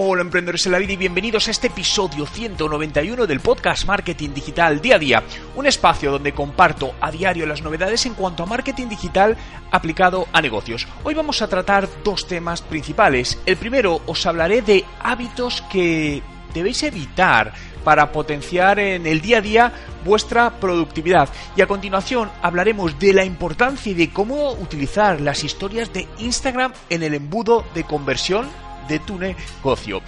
Hola emprendedores en la vida y bienvenidos a este episodio 191 del podcast Marketing Digital Día a Día, un espacio donde comparto a diario las novedades en cuanto a marketing digital aplicado a negocios. Hoy vamos a tratar dos temas principales. El primero os hablaré de hábitos que debéis evitar para potenciar en el día a día vuestra productividad. Y a continuación hablaremos de la importancia y de cómo utilizar las historias de Instagram en el embudo de conversión de tu negocio.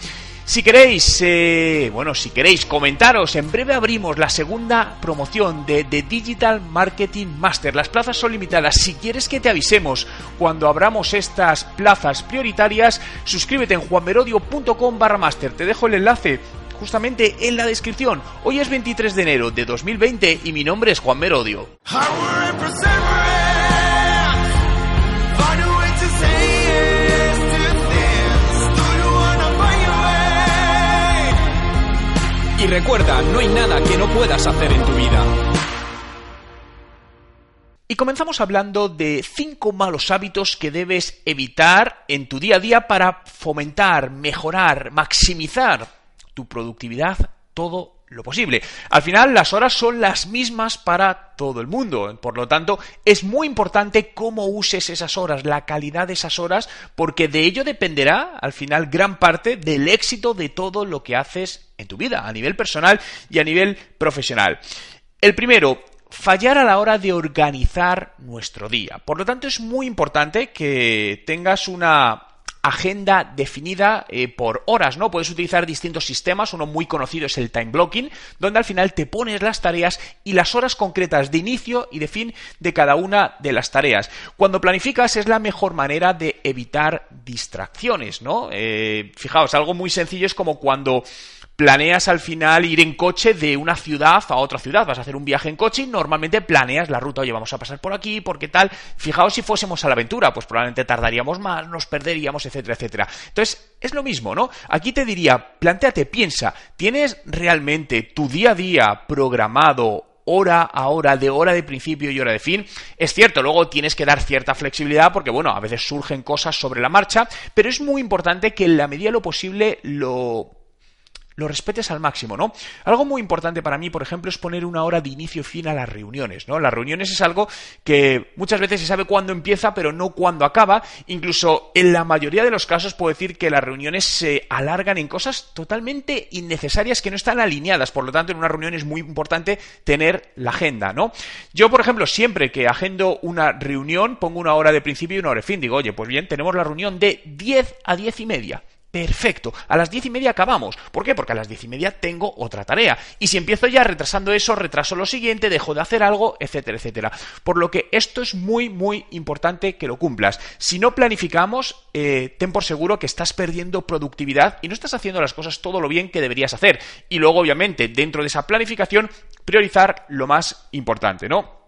Si queréis, eh, bueno, si queréis comentaros, en breve abrimos la segunda promoción de The Digital Marketing Master. Las plazas son limitadas. Si quieres que te avisemos cuando abramos estas plazas prioritarias, suscríbete en juanmerodio.com barra master. Te dejo el enlace justamente en la descripción. Hoy es 23 de enero de 2020 y mi nombre es Juan Merodio. Y recuerda, no hay nada que no puedas hacer en tu vida. Y comenzamos hablando de cinco malos hábitos que debes evitar en tu día a día para fomentar, mejorar, maximizar tu productividad todo lo posible. Al final las horas son las mismas para todo el mundo, por lo tanto es muy importante cómo uses esas horas, la calidad de esas horas, porque de ello dependerá al final gran parte del éxito de todo lo que haces en tu vida, a nivel personal y a nivel profesional. El primero, fallar a la hora de organizar nuestro día. Por lo tanto, es muy importante que tengas una agenda definida eh, por horas, ¿no? Puedes utilizar distintos sistemas, uno muy conocido es el time blocking, donde al final te pones las tareas y las horas concretas de inicio y de fin de cada una de las tareas. Cuando planificas es la mejor manera de evitar distracciones, ¿no? Eh, fijaos, algo muy sencillo es como cuando planeas al final ir en coche de una ciudad a otra ciudad. Vas a hacer un viaje en coche y normalmente planeas la ruta. Oye, vamos a pasar por aquí, porque tal. Fijaos si fuésemos a la aventura, pues probablemente tardaríamos más, nos perderíamos, etcétera, etcétera. Entonces, es lo mismo, ¿no? Aquí te diría, planteate, piensa, ¿tienes realmente tu día a día programado hora a hora, de hora de principio y hora de fin. Es cierto, luego tienes que dar cierta flexibilidad porque, bueno, a veces surgen cosas sobre la marcha, pero es muy importante que en la medida de lo posible lo lo respetes al máximo, ¿no? Algo muy importante para mí, por ejemplo, es poner una hora de inicio y fin a las reuniones, ¿no? Las reuniones es algo que muchas veces se sabe cuándo empieza, pero no cuándo acaba. Incluso en la mayoría de los casos puedo decir que las reuniones se alargan en cosas totalmente innecesarias que no están alineadas. Por lo tanto, en una reunión es muy importante tener la agenda, ¿no? Yo, por ejemplo, siempre que agendo una reunión, pongo una hora de principio y una hora de fin. Digo, oye, pues bien, tenemos la reunión de 10 a 10 y media. Perfecto. A las diez y media acabamos. ¿Por qué? Porque a las diez y media tengo otra tarea. Y si empiezo ya retrasando eso, retraso lo siguiente, dejo de hacer algo, etcétera, etcétera. Por lo que esto es muy, muy importante que lo cumplas. Si no planificamos, eh, ten por seguro que estás perdiendo productividad y no estás haciendo las cosas todo lo bien que deberías hacer. Y luego, obviamente, dentro de esa planificación, priorizar lo más importante, ¿no?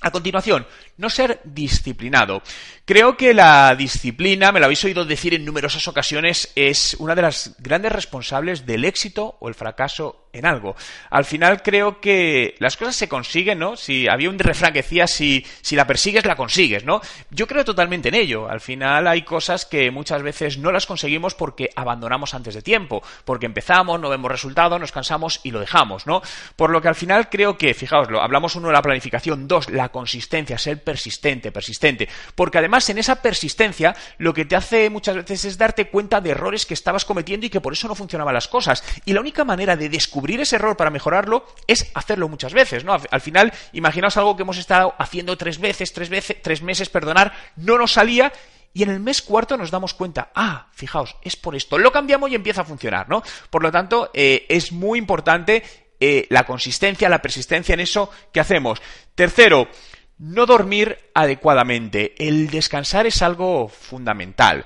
A continuación, no ser disciplinado. Creo que la disciplina, me lo habéis oído decir en numerosas ocasiones, es una de las grandes responsables del éxito o el fracaso en algo. Al final creo que las cosas se consiguen, ¿no? Si había un refrán que decía si, si la persigues, la consigues, ¿no? Yo creo totalmente en ello. Al final hay cosas que muchas veces no las conseguimos porque abandonamos antes de tiempo, porque empezamos, no vemos resultado, nos cansamos y lo dejamos, ¿no? Por lo que al final creo que, fijaos, hablamos uno de la planificación, dos, la consistencia, ser persistente, persistente, porque además en esa persistencia lo que te hace muchas veces es darte cuenta de errores que estabas cometiendo y que por eso no funcionaban las cosas. Y la única manera de descubrir ese error para mejorarlo es hacerlo muchas veces, ¿no? Al final, imaginaos algo que hemos estado haciendo tres veces, tres veces, tres meses, perdonar, no nos salía y en el mes cuarto nos damos cuenta, ah, fijaos, es por esto, lo cambiamos y empieza a funcionar, ¿no? Por lo tanto, eh, es muy importante eh, la consistencia, la persistencia en eso que hacemos. Tercero, no dormir adecuadamente. El descansar es algo fundamental.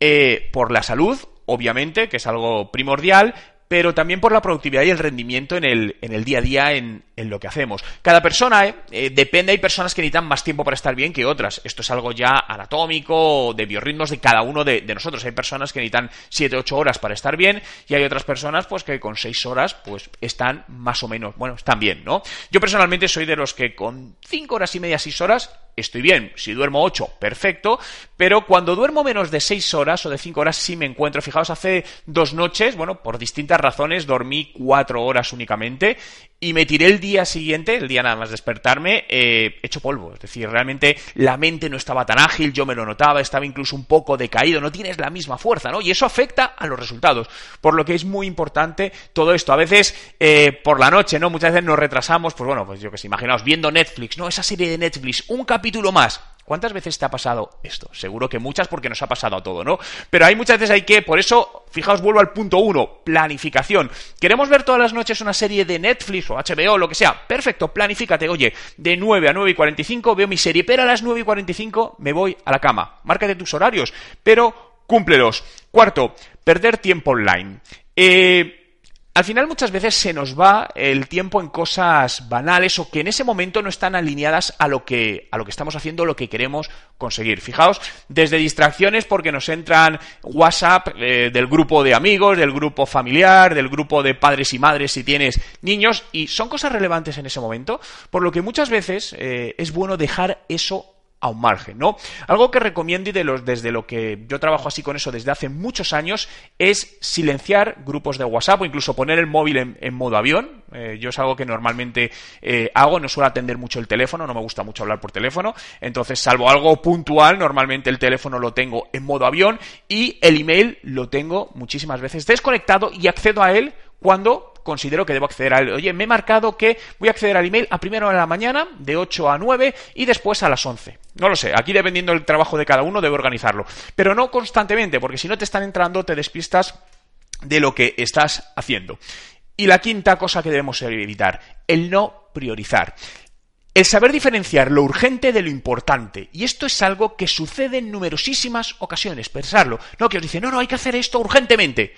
Eh, por la salud, obviamente, que es algo primordial, pero también por la productividad y el rendimiento en el, en el día a día en, en, lo que hacemos. Cada persona, eh, eh, depende, hay personas que necesitan más tiempo para estar bien que otras. Esto es algo ya anatómico, de biorritmos de cada uno de, de nosotros. Hay personas que necesitan 7, 8 horas para estar bien y hay otras personas pues que con 6 horas pues están más o menos, bueno, están bien, ¿no? Yo personalmente soy de los que con 5 horas y media, 6 horas estoy bien. Si duermo 8, perfecto. Pero cuando duermo menos de 6 horas o de 5 horas, sí me encuentro. Fijaos, hace dos noches, bueno, por distintas razones, dormí 4 horas únicamente y me tiré el día siguiente, el día nada más despertarme, eh, hecho polvo. Es decir, realmente la mente no estaba tan ágil, yo me lo notaba, estaba incluso un poco decaído, no tienes la misma fuerza, ¿no? Y eso afecta a los resultados. Por lo que es muy importante todo esto. A veces, eh, por la noche, ¿no? Muchas veces nos retrasamos, pues bueno, pues yo que sé, imaginaos, viendo Netflix, ¿no? Esa serie de Netflix, un capítulo más. ¿Cuántas veces te ha pasado esto? Seguro que muchas porque nos ha pasado a todo, ¿no? Pero hay muchas veces hay que, por eso, fijaos, vuelvo al punto uno, planificación. ¿Queremos ver todas las noches una serie de Netflix o HBO, lo que sea? Perfecto, planifícate. Oye, de 9 a 9 y 45 veo mi serie, pero a las 9 y 45 me voy a la cama. Márcate tus horarios, pero cúmplelos. Cuarto, perder tiempo online. Eh, al final muchas veces se nos va el tiempo en cosas banales o que en ese momento no están alineadas a lo que, a lo que estamos haciendo, lo que queremos conseguir. Fijaos, desde distracciones porque nos entran WhatsApp eh, del grupo de amigos, del grupo familiar, del grupo de padres y madres si tienes niños y son cosas relevantes en ese momento, por lo que muchas veces eh, es bueno dejar eso a un margen, ¿no? Algo que recomiendo y de los, desde lo que yo trabajo así con eso desde hace muchos años es silenciar grupos de WhatsApp o incluso poner el móvil en, modo avión. Eh, yo es algo que normalmente eh, hago, no suelo atender mucho el teléfono, no me gusta mucho hablar por teléfono, entonces salvo algo puntual, normalmente el teléfono lo tengo en modo avión y el email lo tengo muchísimas veces desconectado y accedo a él cuando considero que debo acceder a él. Oye, me he marcado que voy a acceder al email a primera hora de la mañana, de 8 a 9 y después a las 11. No lo sé, aquí dependiendo del trabajo de cada uno debo organizarlo. Pero no constantemente, porque si no te están entrando te despistas de lo que estás haciendo. Y la quinta cosa que debemos evitar, el no priorizar. El saber diferenciar lo urgente de lo importante. Y esto es algo que sucede en numerosísimas ocasiones. Pensarlo. No, que os dice, no, no, hay que hacer esto urgentemente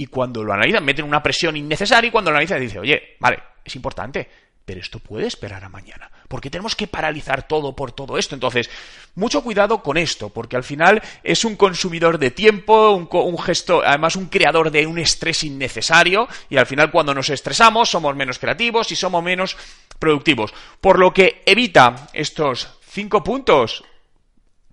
y cuando lo analizan meten una presión innecesaria y cuando lo analizan dice, oye, vale, es importante, pero esto puede esperar a mañana. Porque tenemos que paralizar todo por todo esto. Entonces, mucho cuidado con esto, porque al final es un consumidor de tiempo, un, un, gesto, además un creador de un estrés innecesario, y al final cuando nos estresamos somos menos creativos y somos menos productivos. Por lo que evita estos cinco puntos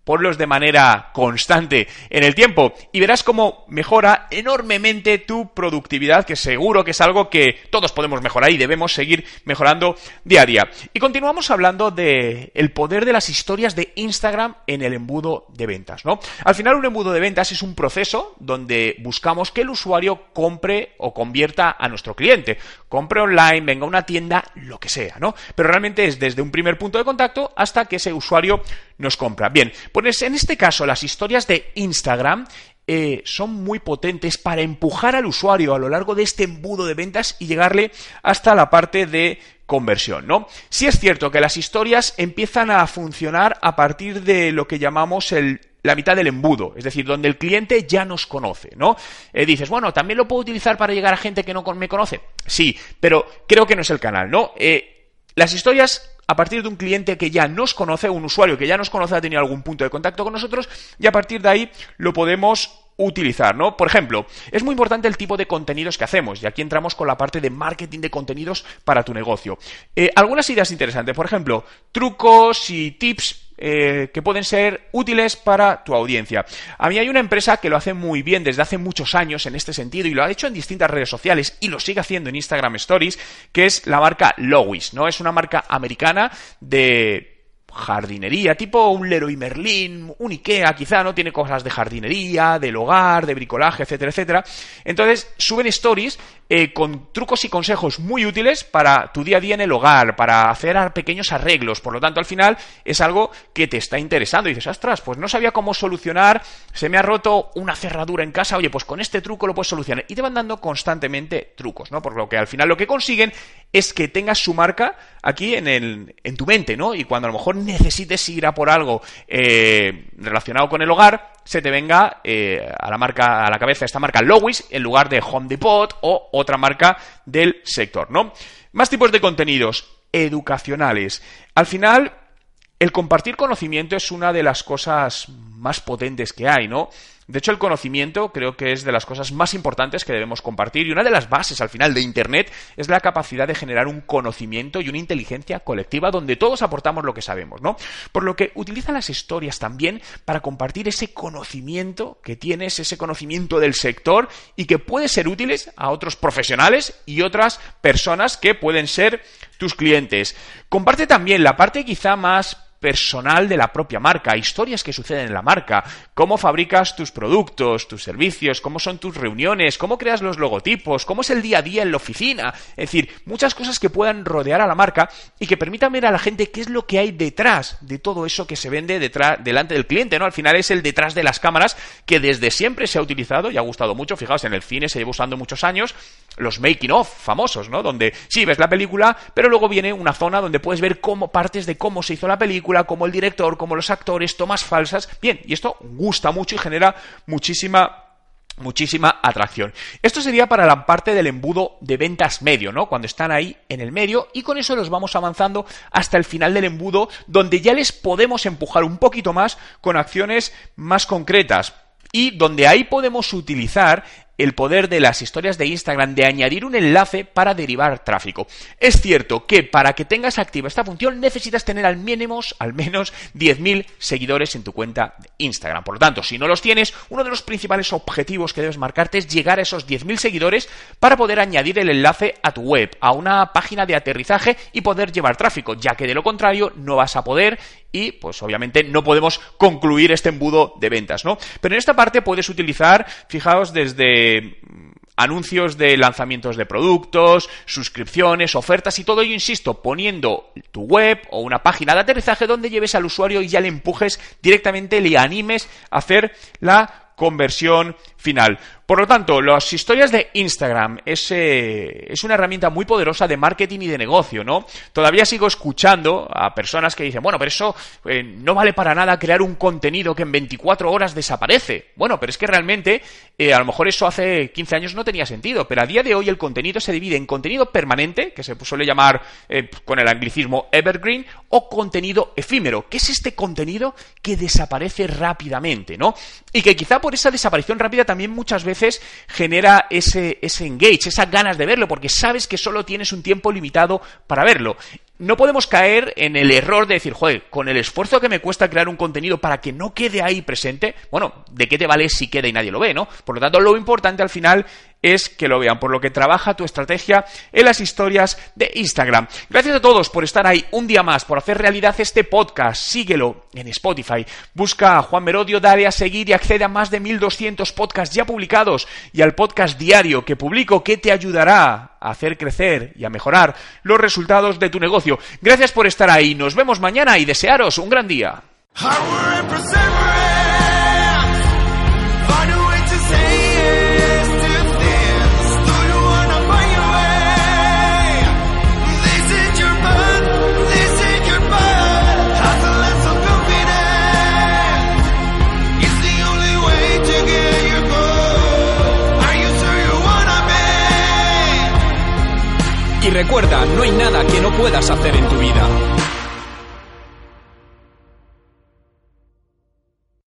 ponlos de manera constante en el tiempo y verás cómo mejora enormemente tu productividad, que seguro que es algo que todos podemos mejorar y debemos seguir mejorando día a día. Y continuamos hablando de poder de las historias de Instagram en el embudo de ventas, ¿no? Al final un embudo de ventas es un proceso donde buscamos que el usuario compre o convierta a nuestro cliente, compre online, venga a una tienda, lo que sea, ¿no? Pero realmente es desde un primer punto de contacto hasta que ese usuario nos compra. Bien, pues en este caso las historias de Instagram eh, son muy potentes para empujar al usuario a lo largo de este embudo de ventas y llegarle hasta la parte de conversión, ¿no? Sí es cierto que las historias empiezan a funcionar a partir de lo que llamamos la mitad del embudo, es decir, donde el cliente ya nos conoce, ¿no? Eh, dices, bueno, también lo puedo utilizar para llegar a gente que no me conoce. Sí, pero creo que no es el canal, ¿no? Eh, las historias a partir de un cliente que ya nos conoce, un usuario que ya nos conoce, ha tenido algún punto de contacto con nosotros, y a partir de ahí lo podemos utilizar, ¿no? Por ejemplo, es muy importante el tipo de contenidos que hacemos, y aquí entramos con la parte de marketing de contenidos para tu negocio. Eh, algunas ideas interesantes, por ejemplo, trucos y tips eh, que pueden ser útiles para tu audiencia. A mí hay una empresa que lo hace muy bien desde hace muchos años en este sentido y lo ha hecho en distintas redes sociales y lo sigue haciendo en Instagram Stories, que es la marca Lowis, ¿no? Es una marca americana de jardinería, tipo un Leroy Merlin, un Ikea, quizá, ¿no? Tiene cosas de jardinería, del hogar, de bricolaje, etcétera, etcétera. Entonces, suben stories eh, con trucos y consejos muy útiles para tu día a día en el hogar, para hacer pequeños arreglos. Por lo tanto, al final es algo que te está interesando. Y dices, ostras, pues no sabía cómo solucionar, se me ha roto una cerradura en casa, oye, pues con este truco lo puedes solucionar. Y te van dando constantemente trucos, ¿no? Por lo que al final lo que consiguen es que tengas su marca aquí en, el, en tu mente, ¿no? Y cuando a lo mejor necesites ir a por algo eh, relacionado con el hogar, se te venga eh, a la marca a la cabeza esta marca Lowis en lugar de Home Depot o otra marca del sector, ¿no? Más tipos de contenidos educacionales. Al final, el compartir conocimiento es una de las cosas más potentes que hay, ¿no? De hecho, el conocimiento creo que es de las cosas más importantes que debemos compartir y una de las bases al final de Internet es la capacidad de generar un conocimiento y una inteligencia colectiva donde todos aportamos lo que sabemos, ¿no? Por lo que utiliza las historias también para compartir ese conocimiento que tienes, ese conocimiento del sector y que puede ser útiles a otros profesionales y otras personas que pueden ser tus clientes. Comparte también la parte quizá más personal de la propia marca, historias que suceden en la marca, cómo fabricas tus productos, tus servicios, cómo son tus reuniones, cómo creas los logotipos, cómo es el día a día en la oficina, es decir, muchas cosas que puedan rodear a la marca y que permitan ver a la gente qué es lo que hay detrás de todo eso que se vende detrás, delante del cliente, ¿no? Al final es el detrás de las cámaras que desde siempre se ha utilizado y ha gustado mucho, fijaos, en el cine se lleva usando muchos años los making of famosos, ¿no? Donde sí ves la película, pero luego viene una zona donde puedes ver cómo partes de cómo se hizo la película como el director, como los actores, tomas falsas. Bien, y esto gusta mucho y genera muchísima muchísima atracción. Esto sería para la parte del embudo de ventas medio, ¿no? Cuando están ahí en el medio y con eso los vamos avanzando hasta el final del embudo donde ya les podemos empujar un poquito más con acciones más concretas y donde ahí podemos utilizar el poder de las historias de Instagram de añadir un enlace para derivar tráfico. Es cierto que para que tengas activa esta función necesitas tener al menos, al menos 10.000 seguidores en tu cuenta de Instagram. Por lo tanto, si no los tienes, uno de los principales objetivos que debes marcarte es llegar a esos 10.000 seguidores para poder añadir el enlace a tu web, a una página de aterrizaje y poder llevar tráfico, ya que de lo contrario no vas a poder y pues obviamente no podemos concluir este embudo de ventas, ¿no? Pero en esta parte puedes utilizar, fijaos, desde mm, anuncios de lanzamientos de productos, suscripciones, ofertas y todo ello, insisto, poniendo tu web o una página de aterrizaje donde lleves al usuario y ya le empujes directamente, le animes a hacer la conversión final. Por lo tanto, las historias de Instagram es, es, una herramienta muy poderosa de marketing y de negocio, ¿no? Todavía sigo escuchando a personas que dicen, bueno, pero eso eh, no vale para nada crear un contenido que en 24 horas desaparece. Bueno, pero es que realmente eh, a lo mejor eso hace 15 años no tenía sentido, pero a día de hoy el contenido se divide en contenido permanente, que se suele llamar eh, con el anglicismo evergreen, o contenido efímero, que es este contenido que desaparece rápidamente, ¿no? Y que quizá por esa desaparición rápida también muchas veces genera ese, ese engage, esas ganas de verlo, porque sabes que solo tienes un tiempo limitado para verlo no podemos caer en el error de decir, joder, con el esfuerzo que me cuesta crear un contenido para que no quede ahí presente, bueno, ¿de qué te vale si queda y nadie lo ve, no? Por lo tanto, lo importante al final es que lo vean, por lo que trabaja tu estrategia en las historias de Instagram. Gracias a todos por estar ahí un día más, por hacer realidad este podcast. Síguelo en Spotify. Busca a Juan Merodio, dale a seguir y accede a más de 1200 podcasts ya publicados y al podcast diario que publico que te ayudará a hacer crecer y a mejorar los resultados de tu negocio. Gracias por estar ahí. Nos vemos mañana y desearos un gran día. No hay nada que no puedas hacer en tu vida.